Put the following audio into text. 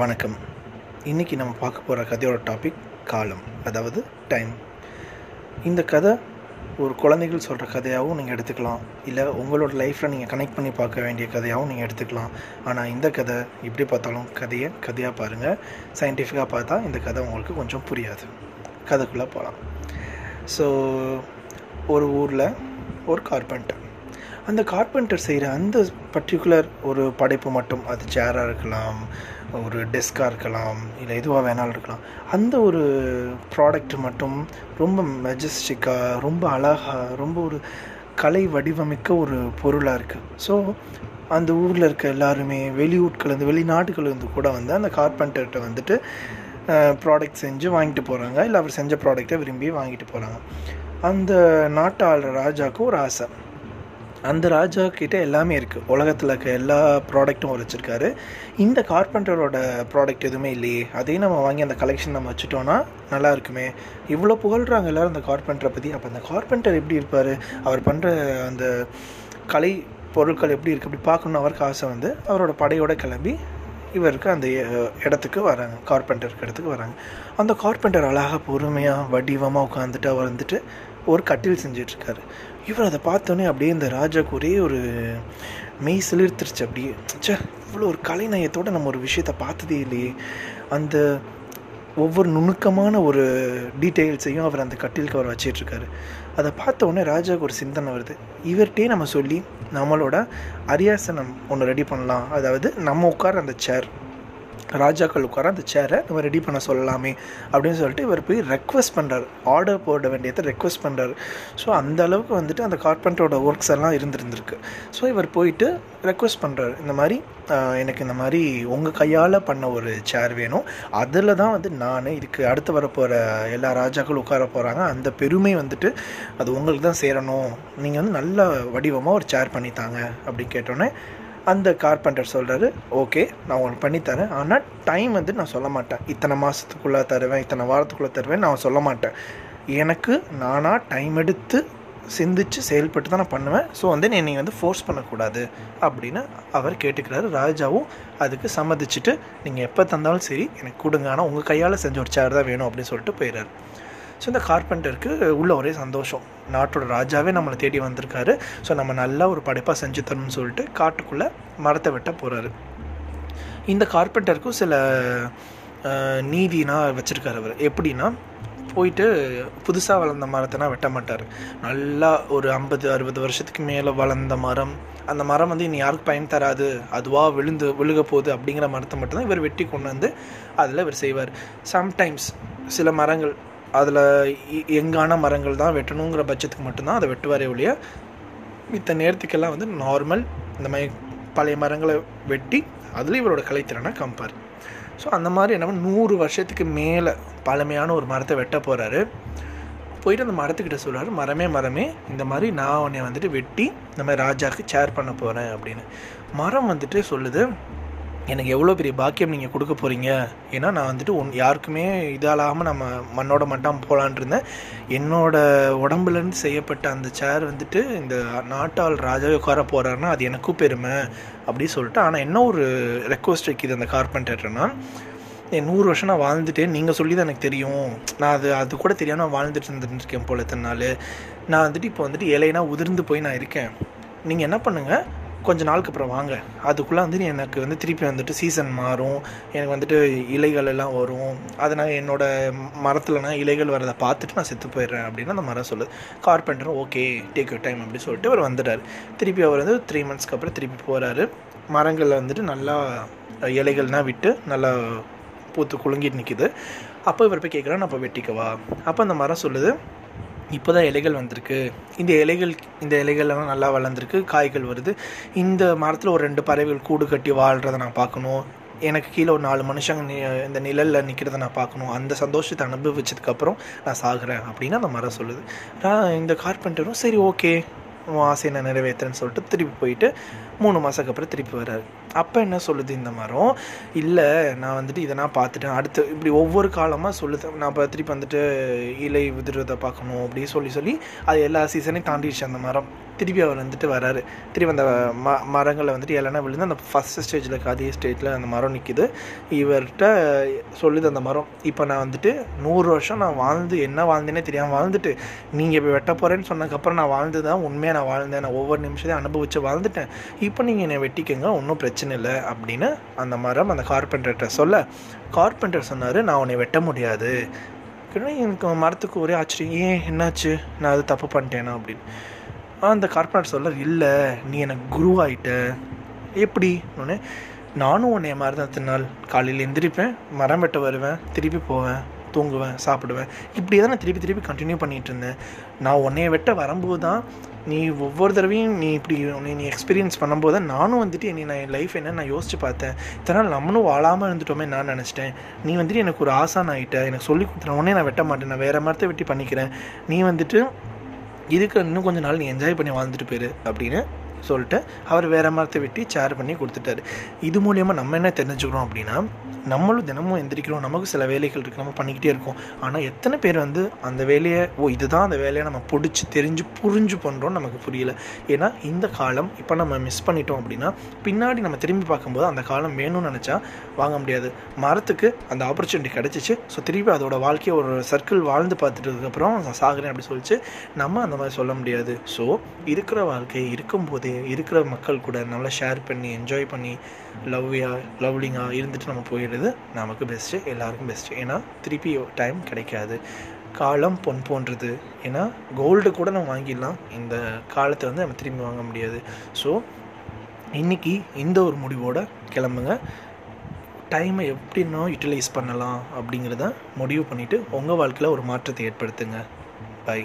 வணக்கம். இன்றைக்கி நம்ம பார்க்க போகிற கதையோட டாபிக் காலம் அதாவது டைம் இந்த கதை ஒரு குழந்தைகள் சொல்கிற கதையாகவும் நீங்கள் எடுத்துக்கலாம். இல்லை உங்களோட லைஃப்பில் நீங்கள் கனெக்ட் பண்ணி பார்க்க வேண்டிய கதையாகவும் நீங்கள் எடுத்துக்கலாம். ஆனால் இந்த கதை எப்படி பார்த்தாலும் கதையை கதையாக பாருங்கள் சயின்டிஃபிக்காக பார்த்தா இந்த கதை உங்களுக்கு கொஞ்சம் புரியாது. கதைக்குள்ளே போகலாம் ஸோ ஒரு ஊரில் ஒரு கார்பெண்டர் அந்த கார்பெண்டர் செய்கிற அந்த பர்டிகுலர் ஒரு படைப்பு மட்டும் அது சேராக இருக்கலாம் ஒரு டெஸ்காக இருக்கலாம் இல்லை எதுவாக வேணாலும் இருக்கலாம். அந்த ஒரு ப்ராடக்ட் மட்டும் ரொம்ப மெஜஸ்டிக்காக ரொம்ப அழகாக ரொம்ப ஒரு கலை வடிவமைக்க ஒரு பொருளாக இருக்குது ஸோ அந்த ஊரில் இருக்க எல்லாருமே வெளியூட்கள்லேருந்து வெளிநாட்டுகள்லேருந்து கூட வந்து அந்த கார்பெண்டர்கிட்ட வந்துட்டு ப்ராடக்ட் செஞ்சு வாங்கிட்டு போகிறாங்க இல்லை அவர் செஞ்ச ப்ராடக்டை விரும்பி வாங்கிட்டு போகிறாங்க அந்த நாட்டு ஆளுற ராஜாவுக்கு ஒரு ஆசை. அந்த ராஜா கிட்டே எல்லாமே இருக்குது உலகத்தில் இருக்க எல்லா ப்ராடக்ட்டும் வச்சுருக்காரு. இந்த கார்பெண்டரோட ப்ராடக்ட் எதுவுமே இல்லையே. அதையும் நம்ம வாங்கி அந்த கலெக்ஷன் நம்ம வச்சுட்டோன்னா நல்லா இருக்குமே. இவ்வளோ புகழ்கிறாங்க எல்லோரும் அந்த கார்பெண்டரை பற்றி அப்போ அந்த கார்பெண்டர் எப்படி இருப்பார்? அவர் பண்ணுற அந்த கலை பொருட்கள் எப்படி இருக்குது அப்படி பார்க்கணுன்னு அவருக்கு ஆசை வந்து அவரோட படையோட கிளம்பி இவருக்கு அந்த இடத்துக்கு வராங்க. கார்பெண்டருக்கு இடத்துக்கு வராங்க. அந்த கார்பெண்டர் அழகாக பொறுமையாக வடிவமாக உட்காந்துட்டு அவர் வந்துட்டு ஒரு கட்டில் செஞ்சிட்ருக்காரு இவர் அதை பார்த்தோன்னே அப்படியே இந்த ராஜாக்கு ஒரே ஒரு மெய் சிலிர்த்துருச்சு. அப்படியே சே இவ்வளோ ஒரு கலைநயத்தோடு நம்ம ஒரு விஷயத்த பார்த்ததே இல்லையே. அந்த ஒவ்வொரு நுணுக்கமான ஒரு டீட்டெயில்ஸையும் அவர் அந்த கட்டிலுக்கு அவர் வச்சிட்ருக்காரு. அதை பார்த்த உடனே ராஜாவுக்கு ஒரு சிந்தனை வருது. இவர்கிட்டே நம்ம சொல்லி நம்மளோட அரியாசனம் ஒன்று ரெடி பண்ணலாம். அதாவது நம்ம உட்கார அந்த சேர் ராஜாக்கள் உட்கார அந்த சேரை நம்ம ரெடி பண்ண சொல்லலாமே அப்படின்னு சொல்லிட்டு இவர் போய் ரெக்வஸ்ட் பண்ணுறாரு ஆர்டர் போட வேண்டியதை ரெக்வஸ்ட் பண்ணுறாரு ஸோ அந்த அளவுக்கு வந்துட்டு அந்த கார்பெண்டரோட ஒர்க்ஸ் எல்லாம் இருந்திருந்திருக்கு. ஸோ இவர் போயிட்டு ரெக்வஸ்ட் பண்ணுறாரு இந்த மாதிரி எனக்கு இந்த மாதிரி உங்கள் கையால் பண்ண ஒரு சேர் வேணும். அதில் தான் வந்து நான் இதுக்கு அடுத்து வரப்போகிற எல்லா ராஜாக்களும் உட்கார போகிறாங்க அந்த பெருமை வந்துட்டு அது உங்களுக்கு தான் சேரணும். நீங்கள் வந்து நல்ல வடிவமாக ஒரு சேர் பண்ணித்தாங்க அப்படின்னு கேட்டோன்னே அந்த கார்பெண்டர் சொல்கிறாரு ஓகே நான் உங்களுக்கு பண்ணித்தரேன் ஆனால் டைம் வந்து நான் சொல்ல மாட்டேன். இத்தனை மாதத்துக்குள்ளே தருவேன் இத்தனை வாரத்துக்குள்ளே தருவேன் நான் சொல்ல மாட்டேன். எனக்கு நானாக டைம் எடுத்து சிந்திச்சு செயல்பட்டு தான் நான் பண்ணுவேன். ஸோ வந்து நீங்கள் வந்து ஃபோர்ஸ் பண்ணக்கூடாது. அப்படின்னு அவர் கேட்டுக்கிறாரு. ராஜாவும் அதுக்கு சம்மதிச்சுட்டு நீங்கள் எப்போ தந்தாலும் சரி எனக்கு கொடுங்க. ஆனால் உங்கள் கையால் செஞ்ச ஒரு சேர் தான் வேணும். அப்படின்னு சொல்லிட்டு போயிடுறாரு ஸோ இந்த கார்பெண்டருக்கு உள்ள ஒரே சந்தோஷம். நாட்டோட ராஜாவே நம்மளை தேடி வந்திருக்காரு. ஸோ நம்ம நல்லா ஒரு படைப்பாக செஞ்சு தரணும்னு சொல்லிட்டு காட்டுக்குள்ளே மரத்தை வெட்ட போகிறாரு இந்த கார்பெண்டருக்கும் சில நீதினா வச்சுருக்காரு அவர். எப்படின்னா போயிட்டு புதுசாக வளர்ந்த மரத்தைனா வெட்ட மாட்டார். நல்லா ஒரு ஐம்பது அறுபது வருஷத்துக்கு மேலே வளர்ந்த மரம். அந்த மரம் வந்து இனி யாருக்கு பயன் தராது? அதுவாக விழுந்து விழுக போகுது அப்படிங்கிற மரத்தை மட்டும்தான் இவர் வெட்டி கொண்டு வந்து அதில் இவர் செய்வார். சம்டைம்ஸ் சில மரங்கள் அதில் எங்கான மரங்கள் தான் வெட்டணுங்கிற பட்சத்துக்கு மட்டும்தான் அதை வெட்டுவாரே ஒழிய மித்த நேரத்துக்கெல்லாம் வந்து நார்மல் இந்த மாதிரி பழைய மரங்களை வெட்டி அதில் இவரோட கலைத்திறனை கம்பேர் ஸோ அந்த மாதிரி என்ன நூறு வருஷத்துக்கு மேலே பழமையான ஒரு மரத்தை வெட்ட போகிறாரு போயிட்டு அந்த மரத்துக்கிட்ட சொல்கிறாரு மரமே மரமே இந்த மாதிரி நான் உன்னை வந்துட்டு வெட்டி இந்த மாதிரி ராஜாவுக்கு சேர் பண்ண போகிறேன் அப்படின்னு. மரம் வந்துட்டு சொல்லுது எனக்கு எவ்வளோ பெரிய பாக்கியம் நீங்கள் கொடுக்க போகிறீங்க ஏன்னா நான் வந்துட்டு ஒன் யாருக்குமே இதாலாமல் நம்ம மண்ணோட மட்டம் போகலான் இருந்தேன். என்னோட உடம்புலேருந்து செய்யப்பட்ட அந்த சேர் வந்துட்டு இந்த நாட்டால் ராஜாவே உட்கார போகிறாருன்னா அது எனக்கும் பெருமை அப்படி சொல்லிட்டு ஆனால் என்ன ஒரு ரெக்வஸ்ட் வைக்கிது அந்த கார்பெண்டர்னா என் நூறு வருஷம் நான் வாழ்ந்துட்டேன். நீங்கள் சொல்லி தான் எனக்கு தெரியும். நான் அது அது கூட தெரியாமல் நான் வாழ்ந்துட்டு இருந்துருக்கேன் போல இத்தனை நாள். நான் வந்துட்டு இப்போ வந்துட்டு இலைனா உதிர்ந்து போய் நான் இருக்கேன். நீங்கள் என்ன பண்ணுங்கள் கொஞ்ச நாளுக்கு அப்புறம் வாங்க. அதுக்குள்ளே வந்து எனக்கு வந்து திருப்பி வந்துட்டு சீசன் மாறும். எனக்கு வந்துட்டு இலைகள் எல்லாம் வரும். அதை நான் என்னோடய மரத்தில் இலைகள் வரதை பார்த்துட்டு நான் செத்து போயிடுறேன் அப்படின்னு அந்த மரம் சொல்லுது. கார்பெண்டரும் ஓகே டேக் யூ டைம் அப்படின்னு சொல்லிட்டு அவர் வந்துட்டார். திருப்பி அவர் வந்து த்ரீ மந்த்ஸ்க்கு அப்புறம் திருப்பி போகிறாரு மரங்களில் வந்துட்டு நல்லா இலைகள்லாம் விட்டு நல்லா பூத்து குலுங்கிட்டு நிற்கிது அப்போ இவர் போய் கேட்குறான் நான் அப்போ வெட்டிக்கவா? அப்போ அந்த மரம் சொல்லுது இப்போ தான் இலைகள் வந்திருக்கு. இந்த இலைகள் இந்த இலைகள்லாம் நல்லா வளர்ந்துருக்கு காய்கள் வருது. இந்த மரத்தில் ஒரு ரெண்டு பறவைகள் கூடு கட்டி வாழ்கிறத நான் பார்க்கணும். எனக்கு கீழே ஒரு நாலு மனுஷங்க இந்த நிழலில் நிற்கிறத நான் பார்க்கணும். அந்த சந்தோஷத்தை அனுபவிச்சதுக்கப்புறம் நான் சாகுறேன் அப்படின்னு அந்த மரம் சொல்லுது. நான் இந்த கார்பெண்டரும் சரி ஓகே. உன் ஆசையை நான் நிறைவேற்றுறேன்னு சொல்லிட்டு திருப்பி போயிட்டு மூணு மாதத்துக்கு அப்புறம் திருப்பி வர்றாரு. அப்போ என்ன சொல்லுது இந்த மரம்? இல்லை நான் வந்துட்டு இதை நான் பார்த்துட்டேன். அடுத்து இப்படி ஒவ்வொரு காலமாக சொல்லுது. நான் இப்போ திருப்பி வந்துட்டு இலை உதிர்வதை பார்க்கணும் அப்படின்னு சொல்லி சொல்லி அது எல்லா சீசனையும் தாண்டிடுச்சு அந்த மரம். திருப்பி அவர் வந்துட்டு வராரு. திருப்பி அந்த ம மரங்களை வந்துட்டு இலைனா விழுந்து அந்த ஃபஸ்ட் ஸ்டேஜில் அதே ஸ்டேஜில் அந்த மரம் நிற்கிது இவர்கிட்ட சொல்லுது அந்த மரம் இப்போ நான் வந்துட்டு நூறு வருஷம் நான் வாழ்ந்து என்ன வாழ்ந்தேனே தெரியாமல் வாழ்ந்துட்டு நீங்கள் இப்போ வெட்ட போகிறேன்னு சொன்னதுக்கப்புறம் நான் வாழ்ந்து தான் உண்மையாக நான் வாழ்ந்தேன். நான் ஒவ்வொரு நிமிஷத்தையும் அனுபவித்து வாழ்ந்துட்டேன். இப்போ நீங்கள் என்னை வெட்டிக்கங்க ஒன்றும் பிரச்சனை பிரச்சனை இல்லை அப்படின்னு அந்த மரம் அந்த கார்பெண்டர்கிட்ட சொல்ல கார்பெண்டர் சொன்னார் நான் உன்னை வெட்ட முடியாது. எனக்கு மரத்துக்கு ஒரே ஆச்சரியம். ஏன்? என்னாச்சு? நான் அது தப்பு பண்ணிட்டேனா? அப்படின்னு. அந்த கார்பெண்டர் சொல்ல இல்லை நீ எனக்கு குருவாயிட்ட எப்படி? உடனே நானும் உன்னைய மாதிரி தான் நாள் காலையில் எந்திரிப்பேன் மரம் வெட்ட வருவேன் திருப்பி போவேன் தூங்குவேன் சாப்பிடுவேன். இப்படியே தான் நான் திருப்பி திருப்பி கண்டினியூ பண்ணிகிட்டு இருந்தேன். நான் உன்னைய வெட்ட வரும்போது தான் நீ ஒவ்வொரு தடவையும் நீ இப்படி உன்னை நீ எக்ஸ்பீரியன்ஸ் பண்ணும்போது நானும் வந்துட்டு என்னை நான் என் லைஃப் என்ன நான் யோசிச்சு பார்த்தேன். இதனால் நம்மளும் வாழாமல் இருந்துட்டோமே நான் நினச்சிட்டேன். நீ வந்துட்டு எனக்கு ஒரு ஆசான் ஆகிட்ட எனக்கு சொல்லி கொடுத்துற உடனே நான் வெட்ட மாட்டேன். நான் வேறு மரத்தை வெட்டி பண்ணிக்கிறேன். நீ வந்துட்டு இதுக்கு இன்னும் கொஞ்சம் நாள் நீ என்ஜாய் பண்ணி வாழ்ந்துட்டு போயிரு அப்படின்னு சொல்லிட்டு அவர் வேறு மரத்தை வெட்டி சேர் பண்ணி கொடுத்துட்டாரு. இது மூலயமா நம்ம என்ன தெரிஞ்சுக்கிறோம் அப்படின்னா நம்மளும் தினமும் எந்திரிக்கிறோம். நமக்கு சில வேலைகள் இருக்குது நம்ம பண்ணிக்கிட்டே இருக்கோம். ஆனால் எத்தனை பேர் வந்து அந்த வேலையை ஓ இதுதான் அந்த வேலையை நம்ம பிடிச்சி தெரிஞ்சு புரிஞ்சு பண்ணுறோம் நமக்கு புரியல. ஏன்னா இந்த காலம் இப்போ நம்ம மிஸ் பண்ணிட்டோம் அப்படின்னா பின்னாடி நம்ம திரும்பி பார்க்கும்போது அந்த காலம் வேணும்னு நினச்சா வாங்க முடியாது. மரத்துக்கு அந்த ஆப்பர்ச்சுனிட்டி கிடச்சிச்சு. ஸோ திருப்பி அதோட வாழ்க்கையை ஒரு சர்க்கிள் வாழ்ந்து பார்த்துட்டதுக்கப்புறம் சாகுறேன் அப்படி சொல்லிச்சு. நம்ம அந்த மாதிரி சொல்ல முடியாது. ஸோ இருக்கிற வாழ்க்கை இருக்கும்போதே இருக்கிற மக்கள் கூட நல்லா ஷேர் பண்ணி என்ஜாய் பண்ணி லவ்வியாக லவ்லிங்காக இருந்துட்டு நம்ம போயிடுறது நமக்கு பெஸ்ட்டு எல்லாருக்கும் பெஸ்ட்டு ஏன்னா திருப்பி டைம் கிடைக்காது. காலம் பொன் போன்றது. ஏன்னா கோல்டு கூட நம்ம வாங்கிடலாம். இந்த காலத்தை வந்து நம்ம திரும்பி வாங்க முடியாது. ஸோ இன்றைக்கி இந்த ஒரு முடிவோட கிளம்புங்க. டைமை எப்படின்னா யூட்டிலைஸ் பண்ணலாம் அப்படிங்கிறத முடிவு பண்ணிவிட்டு உங்கள் வாழ்க்கையில் ஒரு மாற்றத்தை ஏற்படுத்துங்க. பை